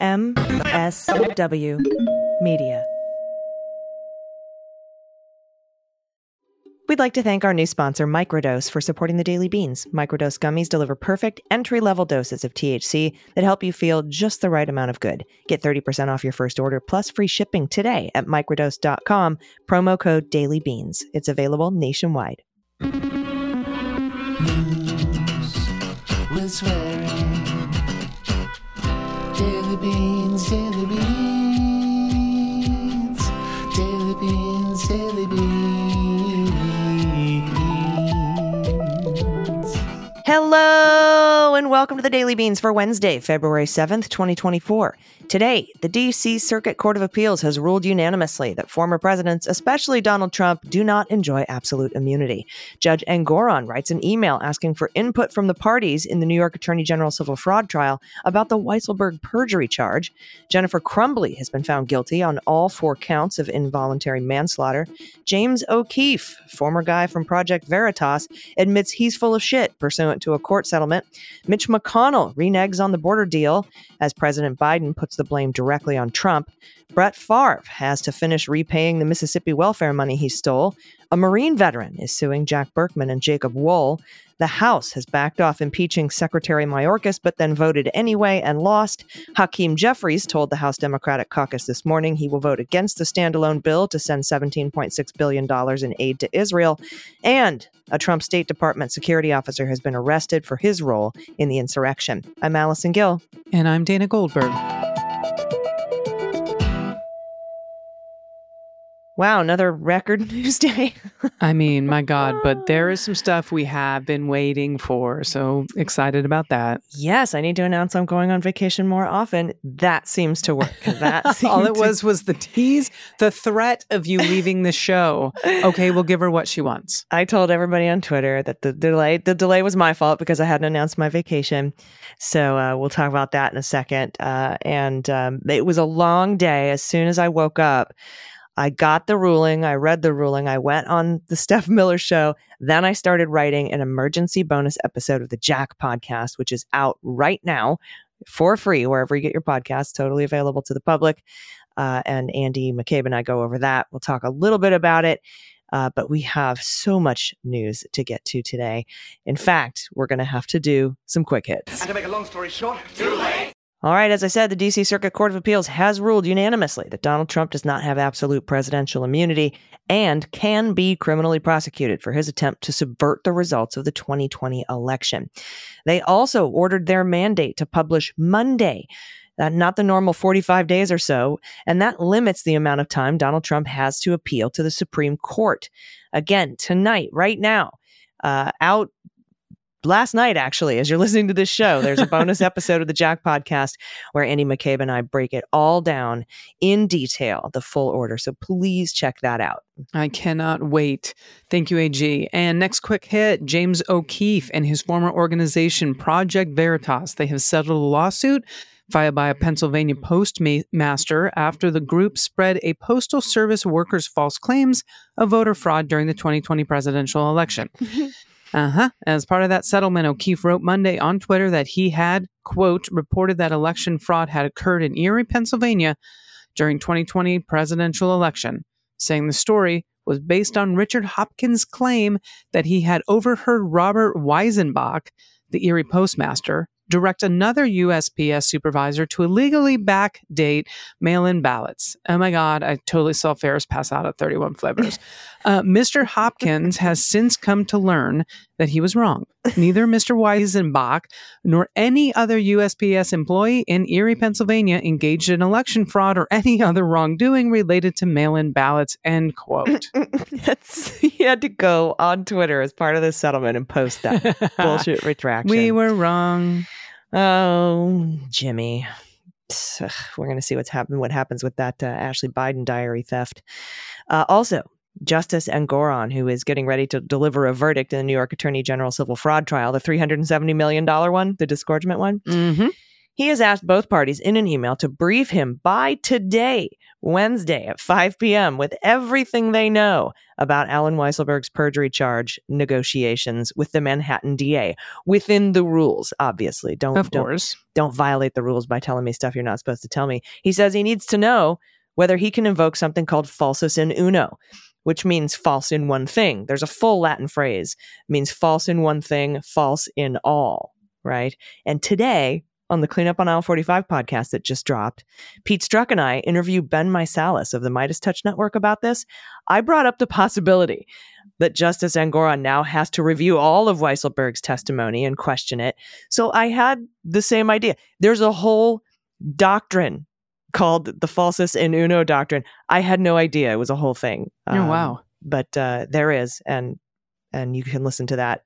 MSW Media. We'd like to thank our new sponsor, Microdose, for supporting the Daily Beans. Microdose gummies deliver perfect entry level doses of THC that help you feel just the right amount of good. Get 30% off your first order plus free shipping today at microdose.com, promo code DailyBeans. It's available nationwide. with swearing. Daily beans, Hello, and welcome to the Daily Beans for Wednesday, February 7th, 2024. Today, the D.C. Circuit Court of Appeals has ruled unanimously that former presidents, especially Donald Trump, do not enjoy absolute immunity. Judge Engoron writes an email asking for input from the parties in the New York Attorney General civil fraud trial about the Weisselberg perjury charge. Jennifer Crumbley has been found guilty on all four counts of involuntary manslaughter. James O'Keefe, former guy from Project Veritas, admits he's full of shit pursuant to a court settlement. Mitch McConnell reneges on the border deal as President Biden puts the blame directly on Trump. Brett Favre has to finish repaying the Mississippi welfare money he stole. A Marine veteran is suing Jack Burkman and Jacob Wohl. The House has backed off impeaching Secretary Mayorkas, but then voted anyway and lost. Hakeem Jeffries told the House Democratic Caucus this morning he will vote against the standalone bill to send $17.6 billion in aid to Israel. And a Trump State Department security officer has been arrested for his role in the insurrection. I'm Allison Gill. And I'm Dana Goldberg. Wow, another record news day. I mean, my God, but there is some stuff we have been waiting for. So excited about that. yes, I need to announce I'm going on vacation more often. That seems to work. That All it to- was was the tease, the threat of you leaving the show. Okay, we'll give her what she wants. I told everybody on Twitter that the delay the delay was my fault because I hadn't announced my vacation. So uh, we'll talk about that in a second. Uh, and um, it was a long day. As soon as I woke up, I got the ruling. I read the ruling. I went on the Steph Miller show. Then I started writing an emergency bonus episode of the Jack podcast, which is out right now for free wherever you get your podcasts. Totally available to the public. Uh, and Andy McCabe and I go over that. We'll talk a little bit about it. Uh, but we have so much news to get to today. In fact, we're going to have to do some quick hits. And to make a long story short, too late. All right, as I said, the DC Circuit Court of Appeals has ruled unanimously that Donald Trump does not have absolute presidential immunity and can be criminally prosecuted for his attempt to subvert the results of the 2020 election. They also ordered their mandate to publish Monday. uh, not the normal 45 days or so, and that limits the amount of time Donald Trump has to appeal to the Supreme Court. Again, tonight, right now, uh, out last night, actually, as you're listening to this show, there's a bonus episode of the Jack podcast where Andy McCabe and I break it all down in detail, the full order. So please check that out. I cannot wait. Thank you, AG. And next quick hit James O'Keefe and his former organization, Project Veritas. They have settled a lawsuit filed by a Pennsylvania postmaster after the group spread a Postal Service worker's false claims of voter fraud during the 2020 presidential election. Uh huh. As part of that settlement, O'Keefe wrote Monday on Twitter that he had, quote, reported that election fraud had occurred in Erie, Pennsylvania during 2020 presidential election, saying the story was based on Richard Hopkins' claim that he had overheard Robert Weisenbach, the Erie postmaster, direct another USPS supervisor to illegally backdate mail-in ballots. Oh my God, I totally saw Ferris pass out at 31 flavors. Uh, Mr. Hopkins has since come to learn that he was wrong. Neither Mr. Weisenbach nor any other USPS employee in Erie, Pennsylvania engaged in election fraud or any other wrongdoing related to mail-in ballots, end quote. He had to go on Twitter as part of the settlement and post that bullshit retraction. We were wrong. Oh, Jimmy. Ugh, We're going to see what's happened. What happens with that uh, Ashley Biden diary theft? Uh, also, Justice Engoron, who is getting ready to deliver a verdict in the New York Attorney General civil fraud trial, the $370 million one, the disgorgement one. Mm-hmm. He has asked both parties in an email to brief him by today, Wednesday at 5 p.m., with everything they know about Allen Weisselberg's perjury charge negotiations with the Manhattan DA within the rules, obviously. Don't, Of don't don't violate the rules by telling me stuff you're not supposed to tell me. He says he needs to know whether he can invoke something called falsus in uno, which means false in one thing. There's a full Latin phrase, it means false in one thing, false in all, right? And today, on the Cleanup on Aisle 45 podcast that just dropped, Pete Strzok and I interviewed Ben Meiselas of the Midas Touch Network about this. I brought up the possibility that Justice Engoron now has to review all of Weisselberg's testimony and question it. So I had the same idea. There's a whole doctrine called the falsus in uno doctrine. I had no idea it was a whole thing. oh, Um, wow. But uh, there is, and and you can listen to that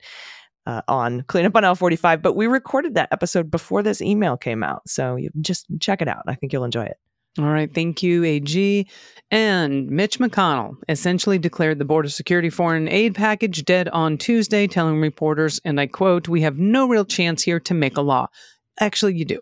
uh, on Cleanup on Aisle forty five. But we recorded that episode before this email came out, so you just check it out. I think you'll enjoy it. All right, thank you, AG. And Mitch McConnell essentially declared the Border Security Foreign Aid Package dead on Tuesday, telling reporters, and I quote, We have no real chance here to make a law. Actually, you do.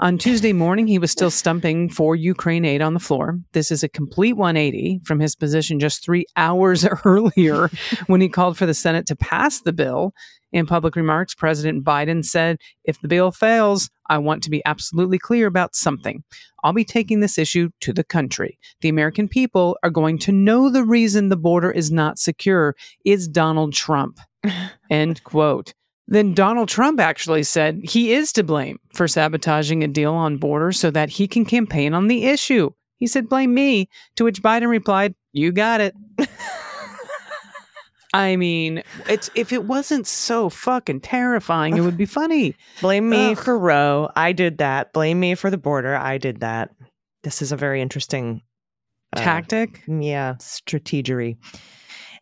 On Tuesday morning, he was still stumping for Ukraine aid on the floor. This is a complete 180 from his position just three hours earlier when he called for the Senate to pass the bill. In public remarks, President Biden said, If the bill fails, I want to be absolutely clear about something. I'll be taking this issue to the country. The American people are going to know the reason the border is not secure is Donald Trump. End quote. Then Donald Trump actually said he is to blame for sabotaging a deal on border so that he can campaign on the issue. He said, blame me, to which Biden replied, you got it. I mean, it's if it wasn't so fucking terrifying, it would be funny. Blame me Ugh. for Roe. I did that. Blame me for the border. I did that. This is a very interesting uh, Tactic. Yeah, strategery.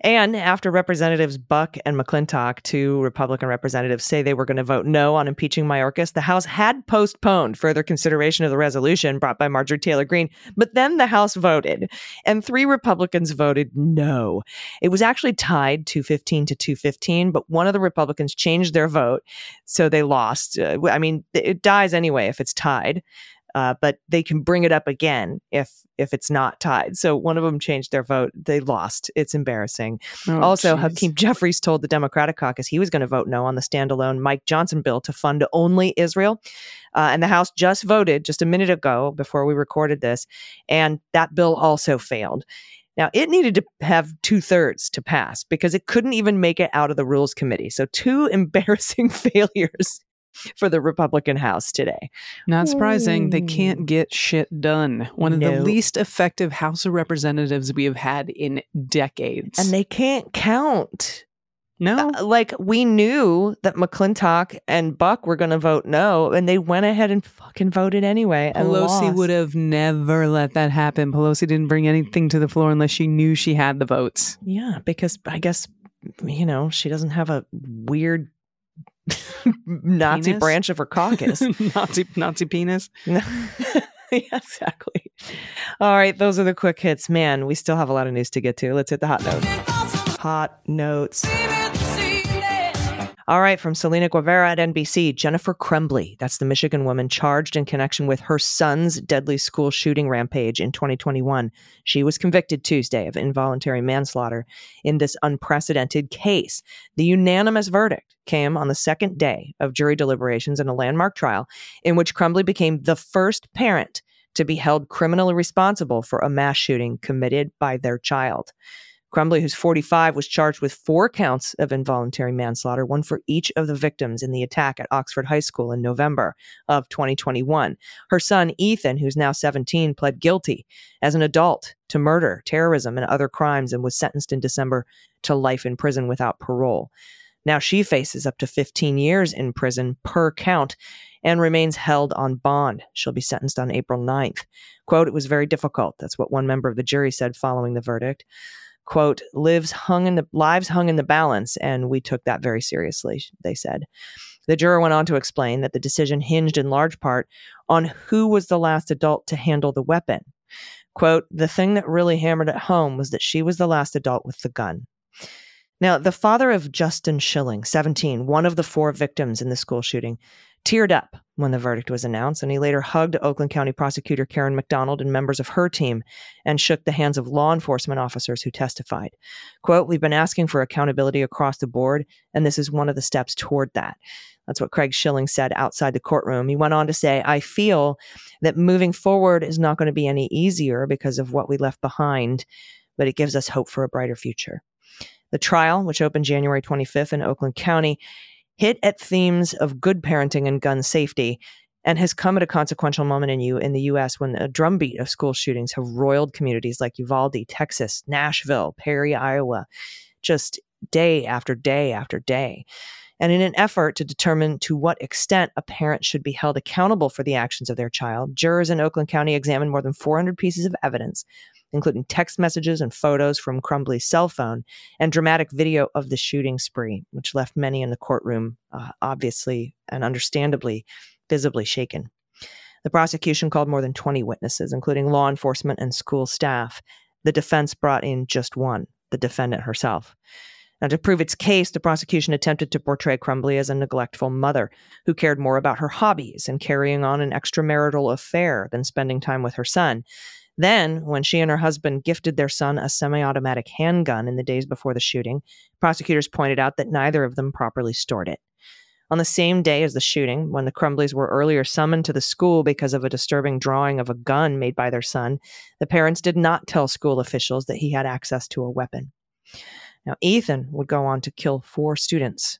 And after Representatives Buck and McClintock, two Republican representatives, say they were going to vote no on impeaching Mayorkas, the House had postponed further consideration of the resolution brought by Marjorie Taylor Greene. But then the House voted, and three Republicans voted no. It was actually tied 215 to 215, but one of the Republicans changed their vote, so they lost. Uh, I mean, it dies anyway if it's tied. Uh, but they can bring it up again if if it's not tied. So one of them changed their vote. They lost. It's embarrassing. Oh, also, jeez. Hakeem Jeffries told the Democratic caucus he was going to vote no on the standalone Mike Johnson bill to fund only Israel. Uh, and the House just voted just a minute ago before we recorded this, and that bill also failed. Now, it needed to have two thirds to pass because it couldn't even make it out of the Rules Committee. So, two embarrassing failures for the Republican House today. Not surprising. They can't get shit done. One of the least effective House of Representatives we have had in decades. And they can't count. no, Uh, like we knew that McClintock and Buck were going to vote no, and they went ahead and fucking voted anyway. And Pelosi lost. would have never let that happen. Pelosi didn't bring anything to the floor unless she knew she had the votes. Yeah, because I guess you know she doesn't have a weird Nazi Penis? branch of her caucus. Nazi Nazi penis. yeah, exactly. All right, those are the quick hits. Man, we still have a lot of news to get to. Let's hit the hot notes. Hot notes. All right, from Selena Guevara at NBC, Jennifer Crumbley, that's the Michigan woman charged in connection with her son's deadly school shooting rampage in 2021. She was convicted Tuesday of involuntary manslaughter in this unprecedented case. The unanimous verdict came on the second day of jury deliberations in a landmark trial in which Crumbley became the first parent to be held criminally responsible for a mass shooting committed by their child. Crumbley, who's 45, was charged with four counts of involuntary manslaughter, one for each of the victims in the attack at Oxford High School in November of 2021. Her son, Ethan, who's now 17, pled guilty as an adult to murder, terrorism, and other crimes and was sentenced in December to life in prison without parole. Now she faces up to 15 years in prison per count and remains held on bond. She'll be sentenced on April 9th. Quote, it was very difficult. That's what one member of the jury said following the verdict quote lives hung in the lives hung in the balance and we took that very seriously they said. The juror went on to explain that the decision hinged in large part on who was the last adult to handle the weapon. Quote the thing that really hammered it home was that she was the last adult with the gun. Now the father of justin schilling 17 one of the four victims in the school shooting teared up when the verdict was announced, and he later hugged Oakland County prosecutor Karen McDonald and members of her team and shook the hands of law enforcement officers who testified. Quote, We've been asking for accountability across the board, and this is one of the steps toward that. That's what Craig Schilling said outside the courtroom. He went on to say, I feel that moving forward is not going to be any easier because of what we left behind, but it gives us hope for a brighter future. The trial, which opened January 25th in Oakland County, hit at themes of good parenting and gun safety and has come at a consequential moment in you in the US when a drumbeat of school shootings have roiled communities like Uvalde, Texas, Nashville, Perry, Iowa, just day after day after day. And in an effort to determine to what extent a parent should be held accountable for the actions of their child, jurors in Oakland County examined more than 400 pieces of evidence, including text messages and photos from Crumbley's cell phone and dramatic video of the shooting spree, which left many in the courtroom uh, obviously and understandably visibly shaken. The prosecution called more than 20 witnesses, including law enforcement and school staff. The defense brought in just one, the defendant herself. Now, to prove its case, the prosecution attempted to portray Crumbley as a neglectful mother who cared more about her hobbies and carrying on an extramarital affair than spending time with her son. Then, when she and her husband gifted their son a semi automatic handgun in the days before the shooting, prosecutors pointed out that neither of them properly stored it. On the same day as the shooting, when the Crumbleys were earlier summoned to the school because of a disturbing drawing of a gun made by their son, the parents did not tell school officials that he had access to a weapon. Now, Ethan would go on to kill four students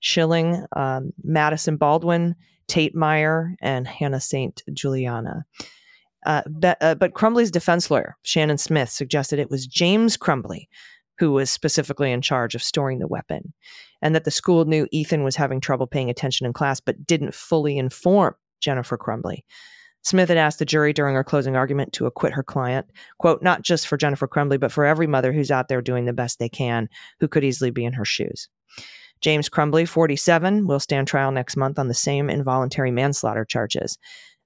Schilling, um, Madison Baldwin, Tate Meyer, and Hannah St. Juliana. Uh, but, uh, but Crumbley's defense lawyer, Shannon Smith, suggested it was James Crumbley who was specifically in charge of storing the weapon, and that the school knew Ethan was having trouble paying attention in class but didn't fully inform Jennifer Crumbley. Smith had asked the jury during her closing argument to acquit her client, quote, not just for Jennifer Crumbley, but for every mother who's out there doing the best they can, who could easily be in her shoes. James Crumbley, 47, will stand trial next month on the same involuntary manslaughter charges.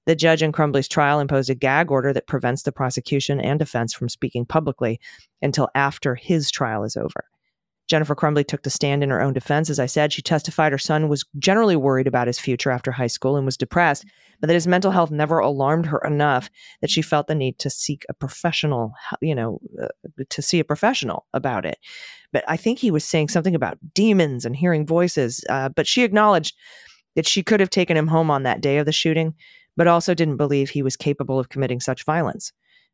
The judge in Crumbley's trial imposed a gag order that prevents the prosecution and defense from speaking publicly until after his trial is over. Jennifer Crumbley took the stand in her own defense. As I said, she testified her son was generally worried about his future after high school and was depressed, but that his mental health never alarmed her enough that she felt the need to seek a professional, you know, uh, to see a professional about it. But I think he was saying something about demons and hearing voices. Uh, but she acknowledged that she could have taken him home on that day of the shooting, but also didn't believe he was capable of committing such violence.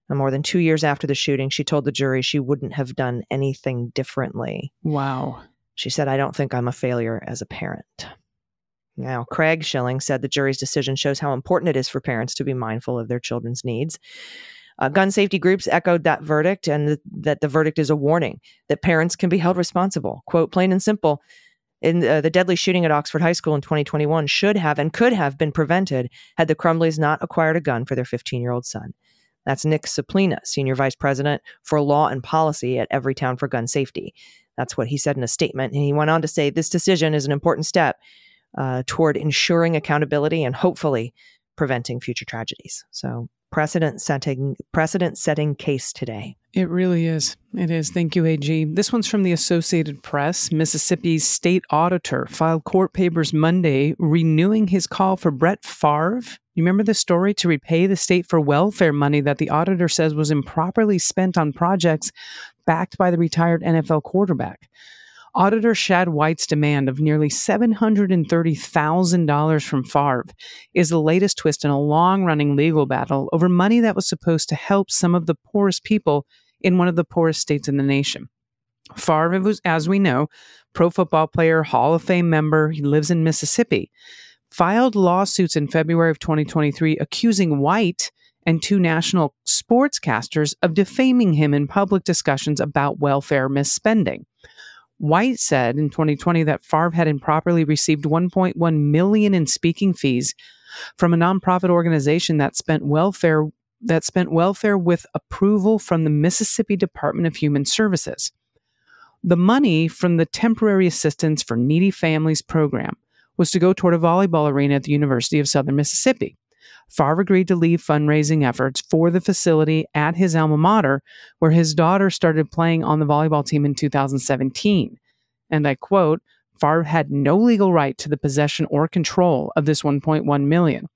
And more than two years after the shooting, she told the jury she wouldn't have done anything differently. Wow. She said, I don't think I'm a failure as a parent. Now, Craig Schilling said the jury's decision shows how important it is for parents to be mindful of their children's needs. Uh, gun safety groups echoed that verdict and th- that the verdict is a warning that parents can be held responsible. Quote, plain and simple, in uh, the deadly shooting at Oxford High School in 2021 should have and could have been prevented had the Crumbleys not acquired a gun for their 15 year old son. That's Nick Suplina, Senior Vice President for Law and Policy at Everytown for Gun Safety. That's what he said in a statement. And he went on to say this decision is an important step uh, toward ensuring accountability and hopefully preventing future tragedies. So precedent setting precedent setting case today. It really is. It is. Thank you, AG. This one's from the Associated Press. Mississippi's state auditor filed court papers Monday renewing his call for Brett Favre. You remember the story to repay the state for welfare money that the auditor says was improperly spent on projects backed by the retired NFL quarterback. Auditor Shad White's demand of nearly $730,000 from Favre is the latest twist in a long running legal battle over money that was supposed to help some of the poorest people in one of the poorest states in the nation. Favre was, as we know, pro football player, Hall of Fame member. He lives in Mississippi. Filed lawsuits in February of 2023 accusing White and two national sportscasters of defaming him in public discussions about welfare misspending. White said in 2020 that Favre had improperly received 1.1 million in speaking fees from a nonprofit organization that spent welfare that spent welfare with approval from the Mississippi Department of Human Services. The money from the temporary assistance for needy families program was to go toward a volleyball arena at the University of Southern Mississippi. Favre agreed to leave fundraising efforts for the facility at his alma mater, where his daughter started playing on the volleyball team in 2017. And I quote, Favre had no legal right to the possession or control of this 1.1 million.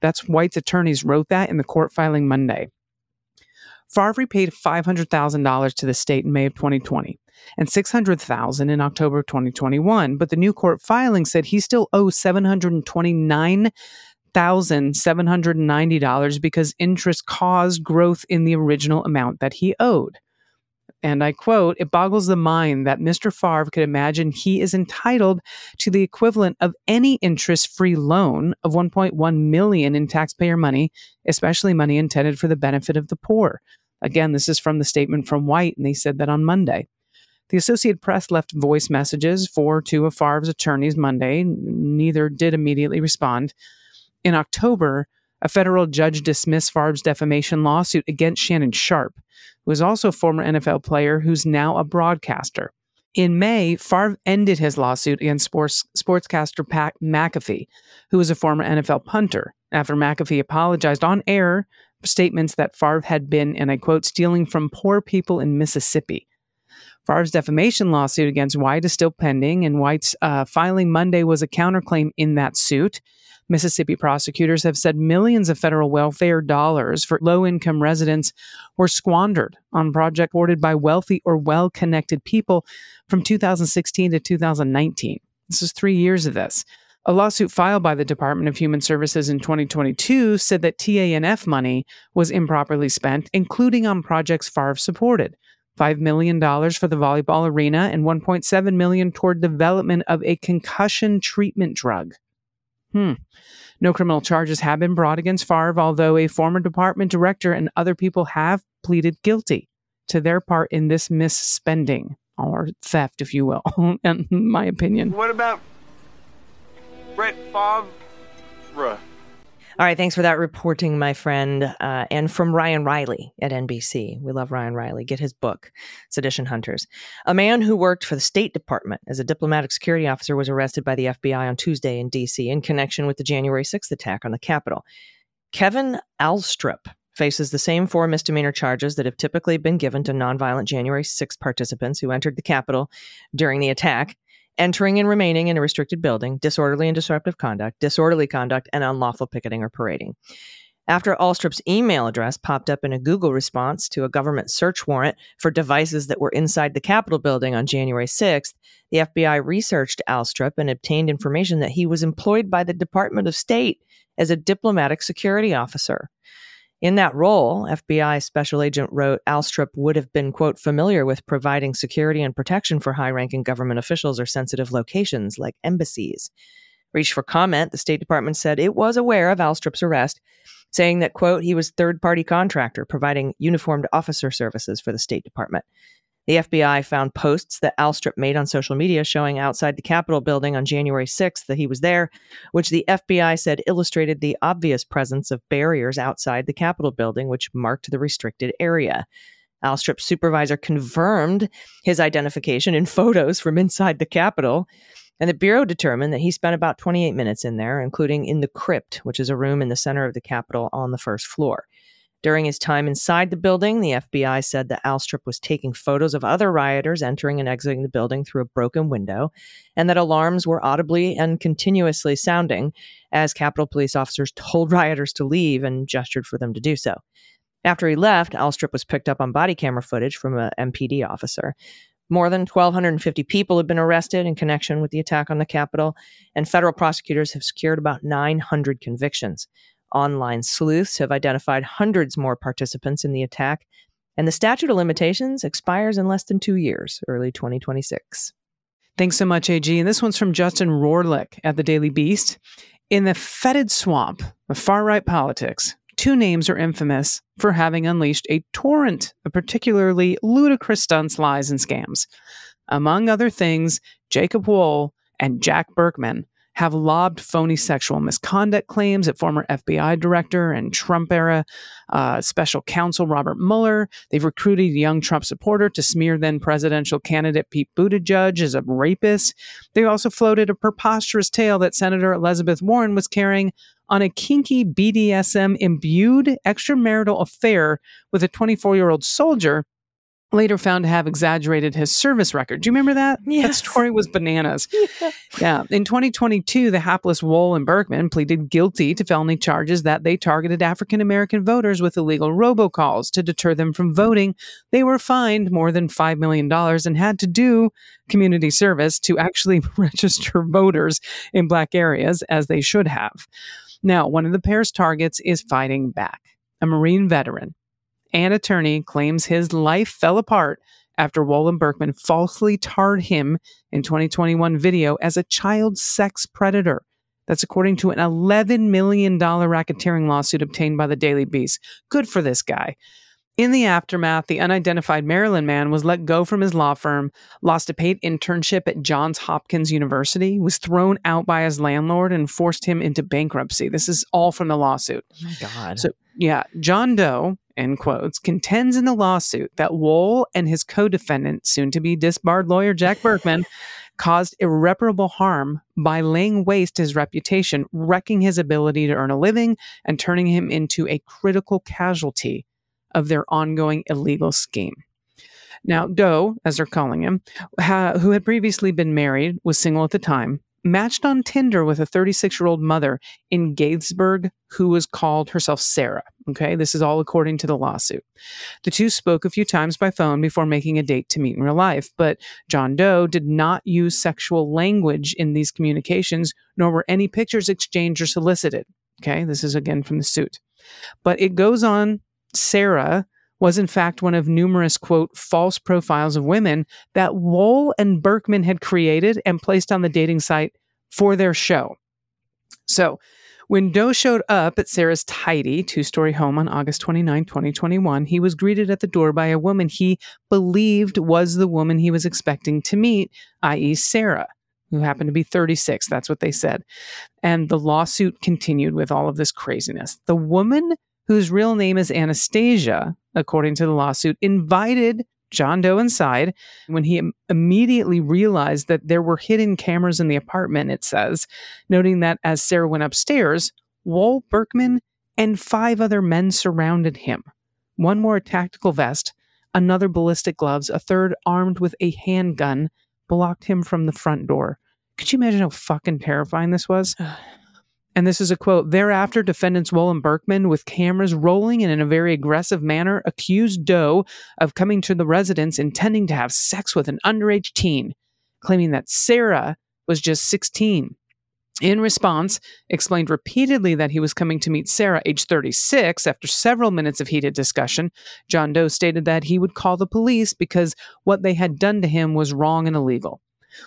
That's White's attorneys wrote that in the court filing Monday. Favre repaid $500,000 to the state in May of 2020 and $600,000 in October of 2021, but the new court filing said he still owes $729,790 because interest caused growth in the original amount that he owed. And I quote, it boggles the mind that Mr. Favre could imagine he is entitled to the equivalent of any interest-free loan of 1.1 million in taxpayer money, especially money intended for the benefit of the poor. Again, this is from the statement from White, and they said that on Monday. The Associated Press left voice messages for two of Favre's attorneys Monday. Neither did immediately respond. In October, a federal judge dismissed Favre's defamation lawsuit against Shannon Sharpe, who is also a former NFL player who's now a broadcaster. In May, Favre ended his lawsuit against sports, sportscaster Pat McAfee, who was a former NFL punter, after McAfee apologized on air for statements that Favre had been, and I quote, stealing from poor people in Mississippi. Favre's defamation lawsuit against White is still pending, and White's uh, filing Monday was a counterclaim in that suit. Mississippi prosecutors have said millions of federal welfare dollars for low income residents were squandered on projects ordered by wealthy or well connected people from 2016 to 2019. This is three years of this. A lawsuit filed by the Department of Human Services in 2022 said that TANF money was improperly spent, including on projects Favre supported. $5 million for the volleyball arena and 1.7 million toward development of a concussion treatment drug. Hmm. No criminal charges have been brought against Favre, although a former department director and other people have pleaded guilty to their part in this misspending or theft, if you will, in my opinion. What about Brett Favre? All right, thanks for that reporting, my friend. Uh, and from Ryan Riley at NBC. We love Ryan Riley. Get his book, Sedition Hunters. A man who worked for the State Department as a diplomatic security officer was arrested by the FBI on Tuesday in D.C. in connection with the January 6th attack on the Capitol. Kevin Alstrup faces the same four misdemeanor charges that have typically been given to nonviolent January 6 participants who entered the Capitol during the attack entering and remaining in a restricted building, disorderly and disruptive conduct, disorderly conduct, and unlawful picketing or parading. After Alstrup's email address popped up in a Google response to a government search warrant for devices that were inside the Capitol building on January 6th, the FBI researched Alstrup and obtained information that he was employed by the Department of State as a diplomatic security officer. In that role, FBI Special Agent wrote Alstrup would have been, quote, familiar with providing security and protection for high ranking government officials or sensitive locations like embassies. Reached for comment, the State Department said it was aware of Alstrup's arrest, saying that, quote, he was third party contractor providing uniformed officer services for the State Department. The FBI found posts that Alstrup made on social media showing outside the Capitol building on January 6th that he was there, which the FBI said illustrated the obvious presence of barriers outside the Capitol building, which marked the restricted area. Alstrup's supervisor confirmed his identification in photos from inside the Capitol. And the Bureau determined that he spent about 28 minutes in there, including in the crypt, which is a room in the center of the Capitol on the first floor. During his time inside the building, the FBI said that Alstrup was taking photos of other rioters entering and exiting the building through a broken window, and that alarms were audibly and continuously sounding as Capitol police officers told rioters to leave and gestured for them to do so. After he left, Alstrup was picked up on body camera footage from an MPD officer. More than 1,250 people have been arrested in connection with the attack on the Capitol, and federal prosecutors have secured about 900 convictions. Online sleuths have identified hundreds more participants in the attack, and the statute of limitations expires in less than two years, early 2026. Thanks so much, AG. And this one's from Justin Rohrlich at the Daily Beast. In the fetid swamp of far right politics, two names are infamous for having unleashed a torrent of particularly ludicrous stunts, lies, and scams. Among other things, Jacob Wohl and Jack Burkman have lobbed phony sexual misconduct claims at former FBI director and Trump era uh, special counsel Robert Mueller. They've recruited a young Trump supporter to smear then presidential candidate Pete Buttigieg as a rapist. They also floated a preposterous tale that Senator Elizabeth Warren was carrying on a kinky BDSM imbued extramarital affair with a 24 year old soldier later found to have exaggerated his service record. Do you remember that? That Yes. story was bananas. Yeah. In 2022, the hapless Wohl and Burkman pleaded guilty to felony charges that they targeted African American voters with illegal robocalls to deter them from voting. They were fined more than $5 million and had to do community service to actually register voters in black areas as they should have. Now, one of the pair's targets is fighting back. A Marine veteran and attorney claims his life fell apart after Wolin Burkman falsely tarred him in 2021 video as a child sex predator. That's according to an $11 million racketeering lawsuit obtained by the Daily Beast. Good for this guy. In the aftermath, the unidentified Maryland man was let go from his law firm, lost a paid internship at Johns Hopkins University, was thrown out by his landlord, and forced him into bankruptcy. This is all from the lawsuit. Oh my God. So, yeah, John Doe, in quotes, contends in the lawsuit that Wohl and his co defendant, soon to be disbarred lawyer Jack Burkman, caused irreparable harm by laying waste his reputation, wrecking his ability to earn a living, and turning him into a critical casualty of their ongoing illegal scheme. Now, Doe, as they're calling him, ha- who had previously been married, was single at the time, matched on Tinder with a 36 year old mother in Gaithersburg who was called herself Sarah. Okay, this is all according to the lawsuit. The two spoke a few times by phone before making a date to meet in real life, but John Doe did not use sexual language in these communications, nor were any pictures exchanged or solicited. Okay, this is again from the suit. But it goes on Sarah was in fact one of numerous quote false profiles of women that Wohl and Burkman had created and placed on the dating site for their show. So, when Doe showed up at Sarah's tidy two story home on August 29, 2021, he was greeted at the door by a woman he believed was the woman he was expecting to meet, i.e., Sarah, who happened to be 36. That's what they said. And the lawsuit continued with all of this craziness. The woman whose real name is Anastasia, according to the lawsuit, invited John Doe inside when he immediately realized that there were hidden cameras in the apartment, it says, noting that as Sarah went upstairs, Wohl Burkman and five other men surrounded him. One wore a tactical vest, another ballistic gloves, a third armed with a handgun blocked him from the front door. Could you imagine how fucking terrifying this was? And this is a quote. Thereafter, defendants Wohl and Burkman, with cameras rolling and in a very aggressive manner, accused Doe of coming to the residence intending to have sex with an underage teen, claiming that Sarah was just 16. In response, explained repeatedly that he was coming to meet Sarah, age 36. After several minutes of heated discussion, John Doe stated that he would call the police because what they had done to him was wrong and illegal.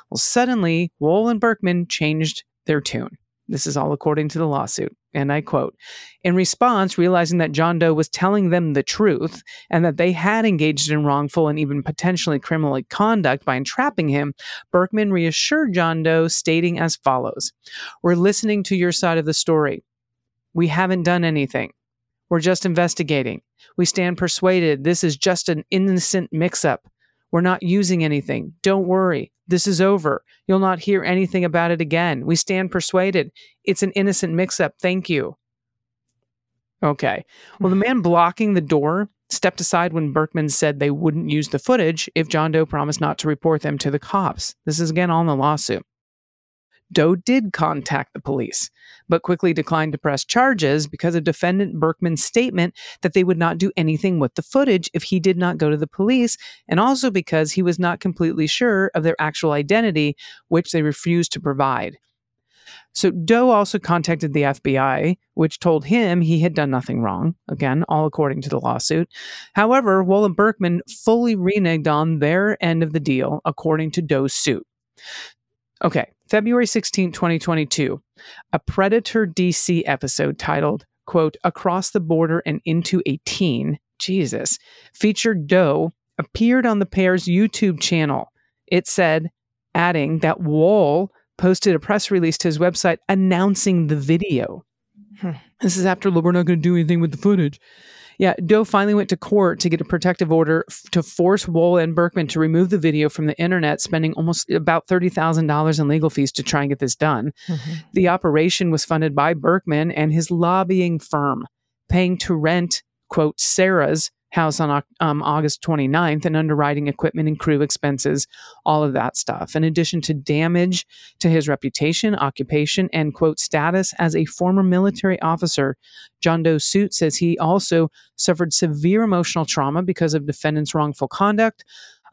Well, suddenly, Wohl Burkman changed their tune. This is all according to the lawsuit. And I quote In response, realizing that John Doe was telling them the truth and that they had engaged in wrongful and even potentially criminal conduct by entrapping him, Burkman reassured John Doe, stating as follows We're listening to your side of the story. We haven't done anything. We're just investigating. We stand persuaded this is just an innocent mix up. We're not using anything. Don't worry. This is over. You'll not hear anything about it again. We stand persuaded. It's an innocent mix up. Thank you. Okay. Well, the man blocking the door stepped aside when Burkman said they wouldn't use the footage if John Doe promised not to report them to the cops. This is again on the lawsuit. Doe did contact the police, but quickly declined to press charges because of defendant Burkman's statement that they would not do anything with the footage if he did not go to the police, and also because he was not completely sure of their actual identity, which they refused to provide. So Doe also contacted the FBI, which told him he had done nothing wrong. Again, all according to the lawsuit. However, Wohl and Burkman fully reneged on their end of the deal, according to Doe's suit. Okay, February 16, 2022, a Predator DC episode titled, quote, Across the Border and Into a Teen, Jesus, featured Doe, appeared on the pair's YouTube channel. It said, adding that Wohl posted a press release to his website announcing the video. Hmm. This is after we're not going to do anything with the footage. Yeah, Doe finally went to court to get a protective order f- to force Wohl and Burkman to remove the video from the internet, spending almost about $30,000 in legal fees to try and get this done. Mm-hmm. The operation was funded by Burkman and his lobbying firm, paying to rent, quote, Sarah's House on um, August 29th and underwriting equipment and crew expenses, all of that stuff. In addition to damage to his reputation, occupation, and quote status as a former military officer, John Doe's suit says he also suffered severe emotional trauma because of defendant's wrongful conduct.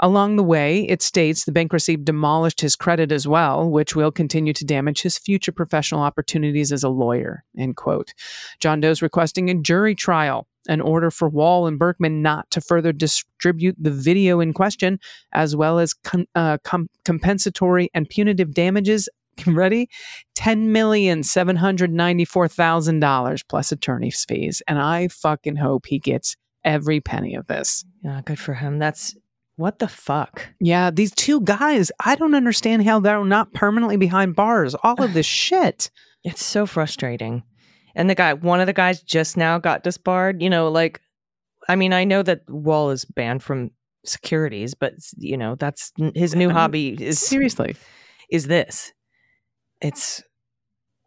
Along the way, it states the bank bankruptcy demolished his credit as well, which will continue to damage his future professional opportunities as a lawyer. End quote. John Doe's requesting a jury trial, an order for Wohl and Burkman not to further distribute the video in question, as well as com- uh, com- compensatory and punitive damages. Ready? Ten million seven hundred ninety-four thousand dollars plus attorney's fees, and I fucking hope he gets every penny of this. Yeah, good for him. That's what the fuck. Yeah, these two guys, I don't understand how they're not permanently behind bars. All of this shit. It's so frustrating. And the guy, one of the guys just now got disbarred. You know, like, I mean, I know that Wohl is banned from securities, but you know, that's his new I mean, hobby is Seriously. is this. It's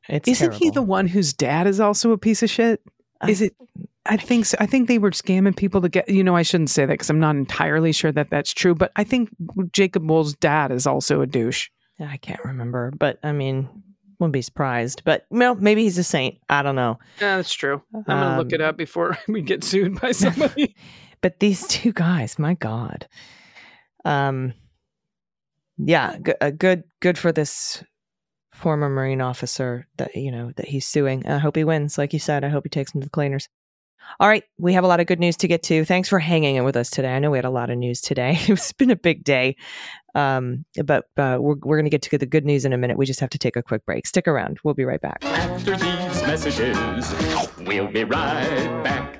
it's Isn't he the one whose dad is also a piece of shit? I- Is it? I think so. I think they were scamming people to get. You know, I shouldn't say that because I'm not entirely sure that that's true. But I think Jacob Wohl's dad is also a douche. I can't remember, but I mean, wouldn't be surprised. But well, maybe he's a saint. I don't know. Yeah, that's true. I'm gonna look Um, it up before we get sued by somebody. But these two guys, my God. Um, yeah, g- uh, good, good for this former Marine officer that you know that he's suing. I hope he wins. Like you said, I hope he takes him to the cleaners. All right, we have a lot of good news to get to. Thanks for hanging in with us today. I know we had a lot of news today. It's been a big day, um, but uh, we're we're going to get to the good news in a minute. We just have to take a quick break. Stick around. We'll be right back. After these messages, we'll be right back.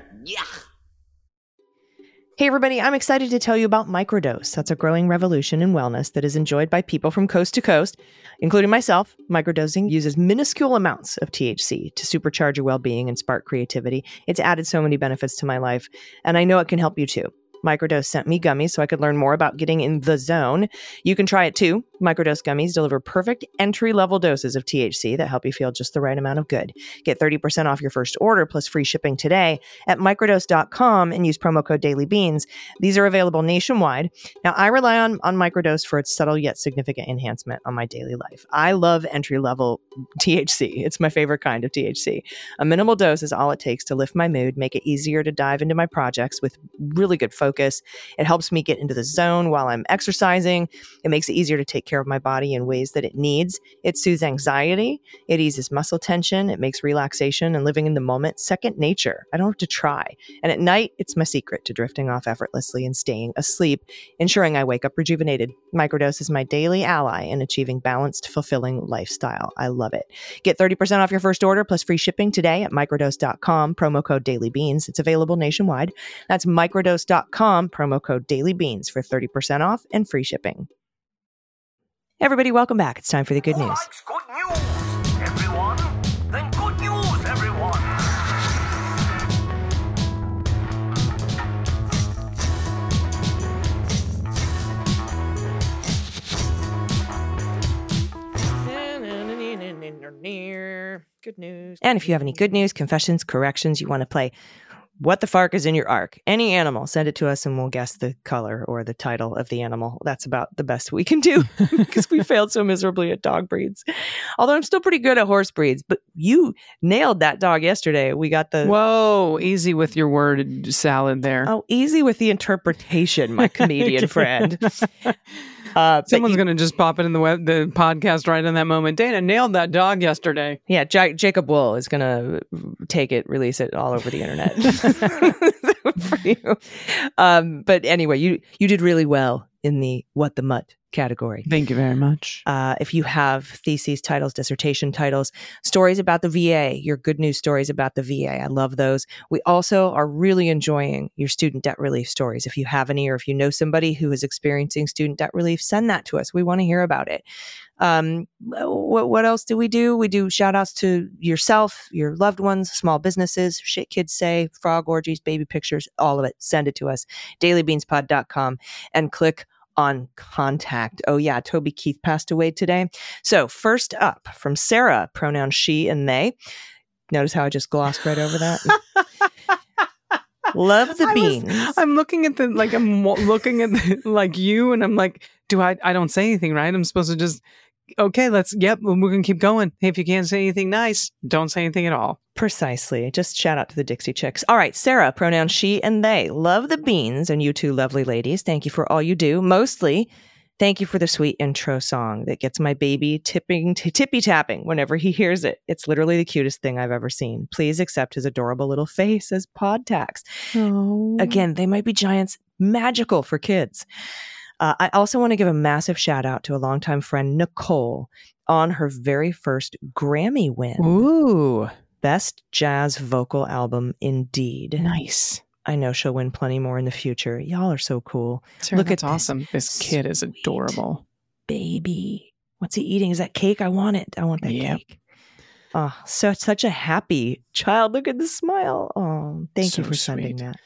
Hey, everybody, I'm excited to tell you about Microdose. That's a growing revolution in wellness that is enjoyed by people from coast to coast, including myself. Microdosing uses minuscule amounts of THC to supercharge your well being and spark creativity. It's added so many benefits to my life, and I know it can help you too. Microdose sent me gummies so I could learn more about getting in the zone. You can try it too. Microdose gummies deliver perfect entry level doses of THC that help you feel just the right amount of good. Get 30% off your first order plus free shipping today at microdose.com and use promo code dailybeans. These are available nationwide. Now, I rely on, on Microdose for its subtle yet significant enhancement on my daily life. I love entry level THC. It's my favorite kind of THC. A minimal dose is all it takes to lift my mood, make it easier to dive into my projects with really good focus. It helps me get into the zone while I'm exercising. It makes it easier to take care of my body in ways that it needs. It soothes anxiety. It eases muscle tension. It makes relaxation and living in the moment second nature. I don't have to try. And at night, it's my secret to drifting off effortlessly and staying asleep, ensuring I wake up rejuvenated. Microdose is my daily ally in achieving balanced, fulfilling lifestyle. I love it. Get 30% off your first order plus free shipping today at microdose.com, promo code dailybeans. It's available nationwide. That's microdose.com, promo code dailybeans for 30% off and free shipping. Everybody, welcome back. It's time for the good news. likes good news, everyone? Then good news, everyone. Good news. And if you have any good news, confessions, corrections, you want to play what the fark is in your arc, any animal, send it to us and we'll guess the color or the title of the animal. That's about the best we can do because we failed so miserably at dog breeds. Although I'm still pretty good at horse breeds, but you nailed that dog yesterday. We got the Whoa, easy with your word salad there. Oh, easy with the interpretation, my comedian friend. Uh, Someone's going to just pop it in the web, the podcast right in that moment. Dana nailed that dog yesterday. yeah, Ja- Jacob Wohl is going to take it, release it all over the internet for you. Um, but anyway, you you did really well in the what the mutt category. Thank you very much. Uh, if you have theses titles, dissertation titles, stories about the VA, your good news stories about the VA, I love those. We also are really enjoying your student debt relief stories. If you have any, or if you know somebody who is experiencing student debt relief, send that to us. We want to hear about it. Um, what, what else do we do? We do shout outs to yourself, your loved ones, small businesses, shit kids say, frog orgies, baby pictures, all of it. Send it to us. dailybeanspod.com and click on contact. Oh, yeah, Toby Keith passed away today. So, first up from Sarah, pronoun she and they. Notice how I just glossed right over that? Love the I was- beans. I'm looking at the like I'm looking at the, like you, and I'm like, do I? I don't say anything, right? I'm supposed to just okay. Let's yep. We're gonna keep going. If you can't say anything nice, don't say anything at all. Precisely. Just shout out to the Dixie Chicks. All right, Sarah, pronoun she and they. Love the beans, and you two lovely ladies. Thank you for all you do. Mostly, thank you for the sweet intro song that gets my baby tipping, t- tippy tapping whenever he hears it. It's literally the cutest thing I've ever seen. Please accept his adorable little face as pod tax. Oh, Again, they might be giants, magical for kids. Uh, I also want to give a massive shout out to a longtime friend, Nicole, on her very first Grammy win. Ooh, Best Jazz Vocal Album, indeed. nice. I know she'll win plenty more in the future. Y'all are so cool. Sarah, Look it's awesome. This kid is adorable. Baby. What's he eating? Is that cake? I want it. I want that Yep. cake. Oh, so such a happy child. Look at the smile. Oh, thank you for sending sweet. that.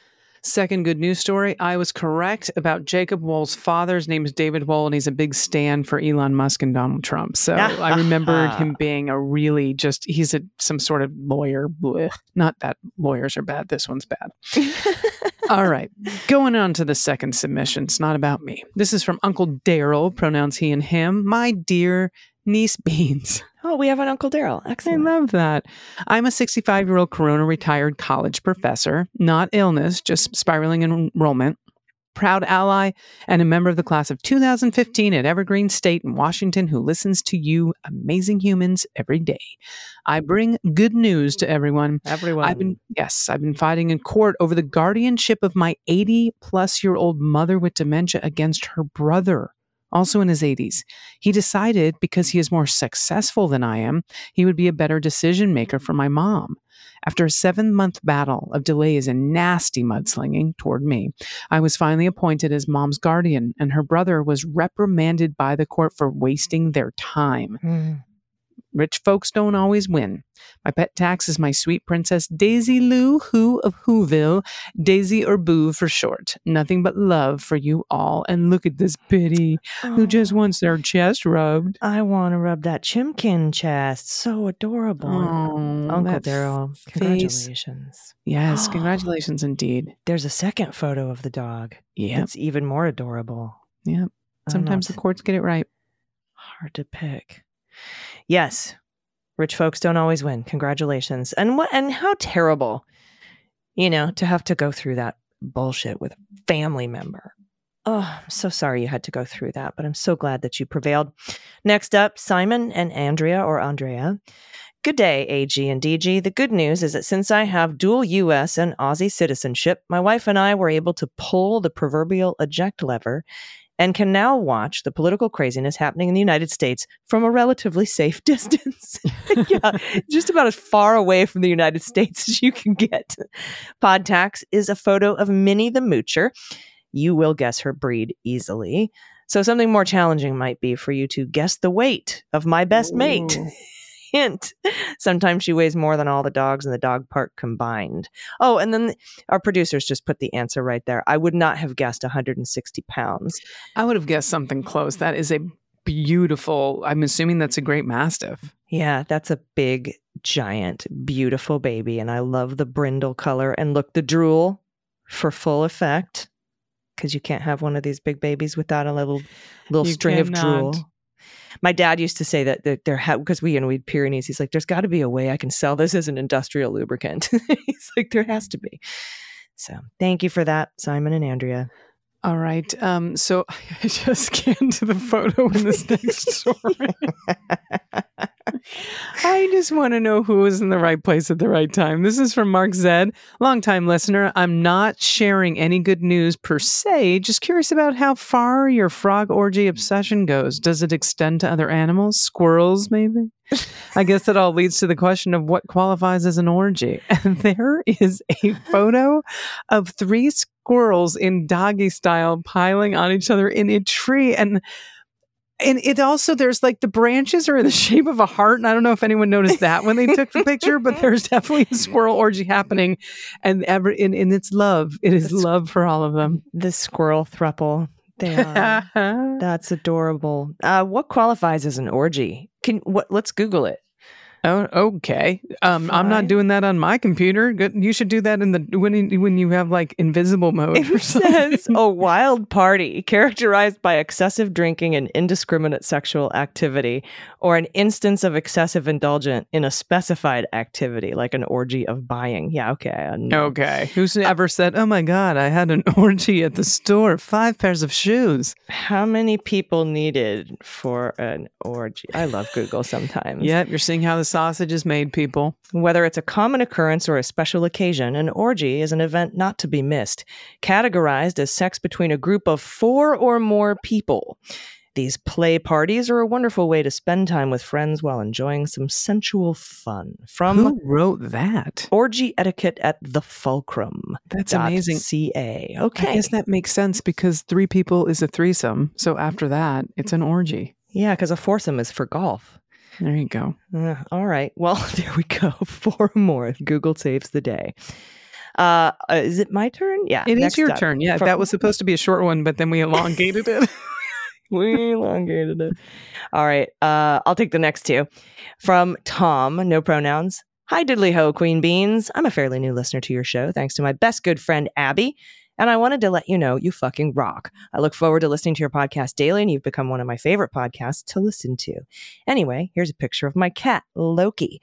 Second good news story. I was correct about Jacob Wohl's father's name is David Wohl, and he's a big stand for Elon Musk and Donald Trump. So I remembered him being a really just, he's a some sort of lawyer. Blech. Not that lawyers are bad. This one's bad. All right. Going on to the second submission. It's not about me. This is from Uncle Daryl, pronouns he and him. My dear niece Beans. Oh, we have an Uncle Daryl. Excellent. I love that. I'm a 65 year old Corona retired college professor, not illness, just spiraling enrollment. Proud ally and a member of the class of 2015 at Evergreen State in Washington who listens to you, amazing humans, every day. I bring good news to everyone. Everyone. I've been yes, I've been fighting in court over the guardianship of my 80 plus year old mother with dementia against her brother, also in his 80s. He decided because he is more successful than I am, he would be a better decision maker for my mom. After a seven month battle of delays and nasty mudslinging toward me, I was finally appointed as mom's guardian, and her brother was reprimanded by the court for wasting their time. Mm. Rich folks don't always win. My pet tax is my sweet princess Daisy Lou Who of Whoville, Daisy or Boo for short. Nothing but love for you all. And look at this bitty who just wants their chest rubbed. I want to rub that chimkin chest. So adorable. Oh, Uncle Daryl, face. congratulations. Yes, congratulations indeed. There's a second photo of the dog. Yeah, It's even more adorable. yeah. I don't know, Sometimes the courts get it right. hard to pick. Yes, rich folks don't always win. Congratulations. And what? And how terrible, you know, to have to go through that bullshit with a family member. Oh, I'm so sorry you had to go through that, but I'm so glad that you prevailed. Next up, Simon and Andrea or Andrea. Good day, AG and DG. The good news is that since I have dual US and Aussie citizenship, my wife and I were able to pull the proverbial eject lever and can now watch the political craziness happening in the United States from a relatively safe distance. yeah, just about as far away from the United States as you can get. Podtax is a photo of Minnie the Moocher. You will guess her breed easily. So something more challenging might be for you to guess the weight of my best mate. Hint. Sometimes she weighs more than all the dogs in the dog park combined. Oh, and then our producers just put the answer right there. I would not have guessed 160 pounds. I would have guessed something close. That is a beautiful, I'm assuming that's a great mastiff. Yeah, that's a big, giant, beautiful baby. And I love the brindle color. And look, the drool for full effect. Because you can't have one of these big babies without a little little You string of drool. My dad used to say that, that there had because we you know we'd Pyrenees. He's like, there's got to be a way I can sell this as an industrial lubricant. He's like, there has to be. So thank you for that, Simon and Andrea. All right. Um, so I just scanned to the photo in this next story. I just want to know who was in the right place at the right time. This is from Mark Zed, longtime listener. I'm not sharing any good news per se, just curious about how far your frog orgy obsession goes. Does it extend to other animals? Squirrels, maybe? I guess that all leads to the question of what qualifies as an orgy. And there is a photo of three squirrels in doggy style piling on each other in a tree. And and it also there's like the branches are in the shape of a heart. And I don't know if anyone noticed that when they took the picture, but there's definitely a squirrel orgy happening. And ever in, in its love. It is That's- love for all of them. The squirrel thruple. They are. That's adorable. Uh, what qualifies as an orgy? Can what? Let's Google it. Oh, okay. Um, I'm not doing that on my computer. Good. You should do that in the when you, when you have like invisible mode. or It something. says a wild party characterized by excessive drinking and indiscriminate sexual activity, or an instance of excessive indulgence in a specified activity, like an orgy of buying. Yeah, okay. Okay. Who's ever said, "Oh my God, I had an orgy at the store, five pairs of shoes"? How many people needed for an orgy? I love Google sometimes. Yep, you're seeing how the sausage is made, people. Whether it's a common occurrence or a special occasion, an orgy is an event not to be missed, categorized as sex between a group of four or more people. These play parties are a wonderful way to spend time with friends while enjoying some sensual fun. From Who wrote that? Orgy Etiquette at the Fulcrum. That's amazing. CA. I Okay. guess that makes sense because three people is a threesome. So after that, it's an orgy. Yeah, because a foursome is for golf. There you go. Uh, all right. Well, there we go. Four more. Google saves the day. Uh, uh, is it my turn? Yeah. It is your up. turn. Yeah, From- that was supposed to be a short one, but then we elongated it. we elongated it. All right. Uh, I'll take the next two. From Tom, no pronouns. Hi, diddly ho, Queen Beans. I'm a fairly new listener to your show, thanks to my best good friend, Abby. And I wanted to let you know you fucking rock. I look forward to listening to your podcast daily, and you've become one of my favorite podcasts to listen to. Anyway, here's a picture of my cat, Loki.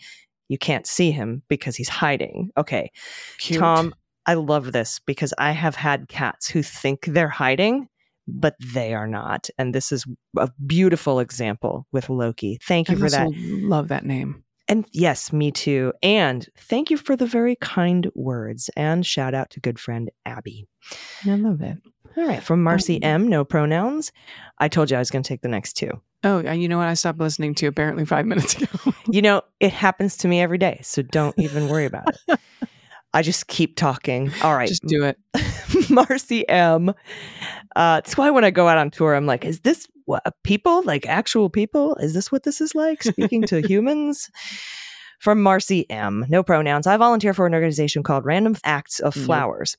You can't see him because he's hiding. Okay. Cute. Tom, I love this because I have had cats who think they're hiding, but they are not. And this is a beautiful example with Loki. Thank you I for that. love that name. And yes, me too. And thank you for the very kind words. And shout out to good friend Abby. I love it. All right. From Marcy Um, M, no pronouns. I told you I was going to take the next two. Oh, you know what? I stopped listening to apparently five minutes ago. You know, it happens to me every day. So don't even worry about it. I just keep talking. All right. Just do it. Marcy M. Uh, it's why when I go out on tour, I'm like, is this what, people, like actual people? Is this what this is like? Speaking to humans? From Marcy M. No pronouns. I volunteer for an organization called Random Acts of Yep. Flowers.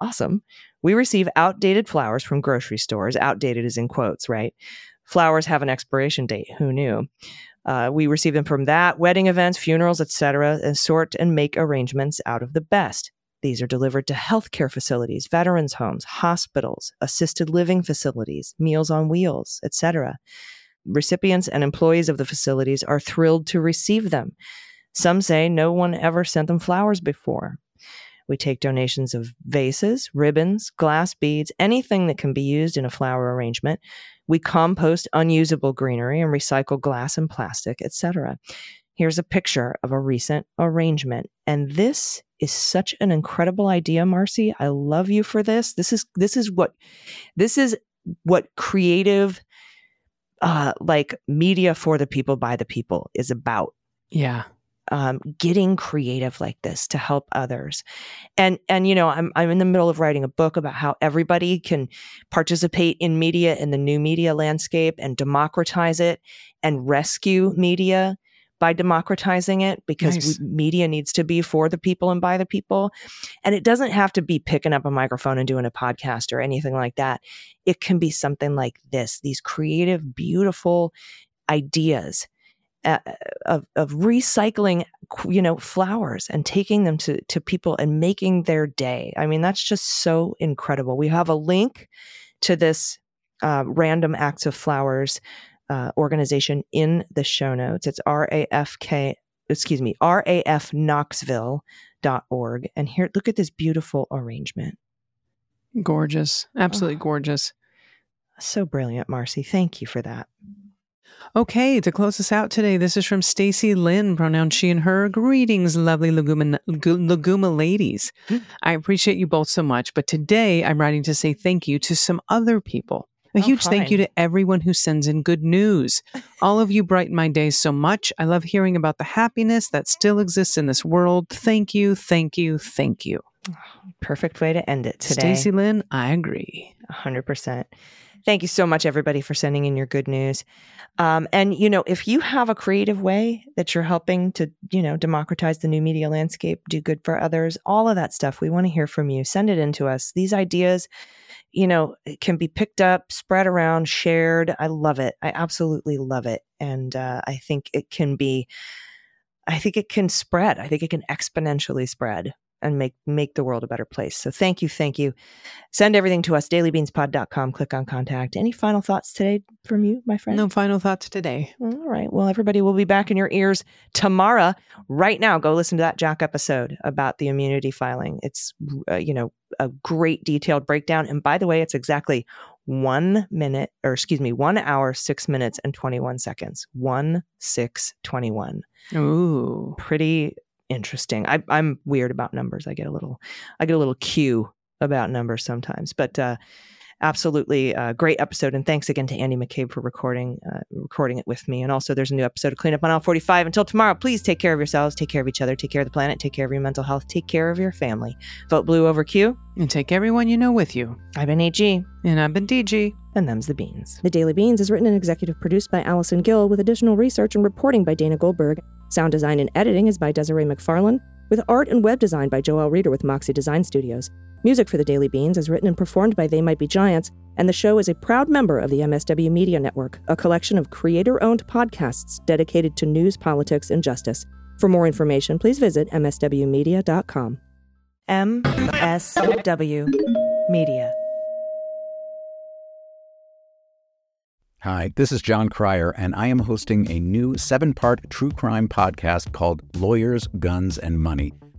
Awesome. We receive outdated flowers from grocery stores. Outdated is in quotes, right? Flowers have an expiration date. Who knew? Uh, we receive them from that, wedding events, funerals, etc., and sort and make arrangements out of the best. These are delivered to healthcare facilities, veterans' homes, hospitals, assisted living facilities, meals on wheels, etc. Recipients and employees of the facilities are thrilled to receive them. Some say no one ever sent them flowers before. We take donations of vases, ribbons, glass beads, anything that can be used in a flower arrangement. We compost unusable greenery and recycle glass and plastic, etc. Here's a picture of a recent arrangement. And this is such an incredible idea, Marcy. I love you for this. This is this is what this is what creative uh like media for the people by the people is about Yeah. Um, getting creative like this to help others. And and you know, I'm I'm in the middle of writing a book about how everybody can participate in media in the new media landscape and democratize it and rescue media by democratizing it because Nice. we, media needs to be for the people and by the people. And it doesn't have to be picking up a microphone and doing a podcast or anything like that. It can be something like this, these creative, beautiful ideas uh, of, of recycling you know flowers and taking them to to people and making their day. I mean that's just so incredible. We have a link to this uh, random acts of flowers uh, organization in the show notes. It's rafk excuse me r-a-f rafknoxville.org and here look at this beautiful arrangement. Gorgeous. Absolutely Oh. gorgeous. so brilliant marcy. Thank you for that Okay, to close us out today, this is from Stacy Lynn, pronoun she and her. Greetings, lovely Laguma, Laguma ladies. Mm. I appreciate you both so much, but today I'm writing to say thank you to some other people. A Oh, huge thank you to everyone who sends in good news. All of you brighten my days so much. I love hearing about the happiness that still exists in this world. Thank you, thank you, thank you. perfect way to end it today Stacy Lynn, I agree. 100%. Thank you so much, everybody, for sending in your good news. Um, and, you know, if you have a creative way that you're helping to, you know, democratize the new media landscape, do good for others, all of that stuff, we want to hear from you. Send it in to us. These ideas, you know, can be picked up, spread around, shared. I love it. I absolutely love it. And uh, I think it can be I think it can spread. I think it can exponentially spread and make make the world a better place. So thank you, thank you. Send everything to us, dailybeanspod.com. Click on contact. Any final thoughts today from you, my friend? No final thoughts today. All right. Well, everybody will be back in your ears tomorrow. Right now, go listen to that Jack episode about the immunity filing. It's, uh, you know, a great detailed breakdown. And by the way, it's exactly one minute, or excuse me, one hour, six minutes, and 21 seconds. One, six, 21. Ooh. Pretty interesting. I, I'm weird about numbers. I get a little, I get a little cue about numbers sometimes, but, uh, absolutely uh, great episode and thanks again to andy mccabe for recording uh, recording it with me. And also there's a new episode of clean up on Aisle 45 until tomorrow please take care of yourselves take care of each other take care of the planet take care of your mental health take care of your family. Vote blue over q. And take everyone you know with you. i've been ag And I've been DG. and them's the beans. The daily beans is written and executive produced by allison gill with additional research and reporting by dana goldberg. Sound design and editing is by desiree mcfarland with art and web design by joel reeder with moxie design studios Music for the Daily Beans is written and performed by They Might Be Giants, and the show is a proud member of the MSW Media Network, a collection of creator owned podcasts dedicated to news, politics, and justice. For more information, please visit MSWmedia.com. MSW Media. Hi, this is Jon Cryer, and I am hosting a new seven part true crime podcast called Lawyers, Guns, and Money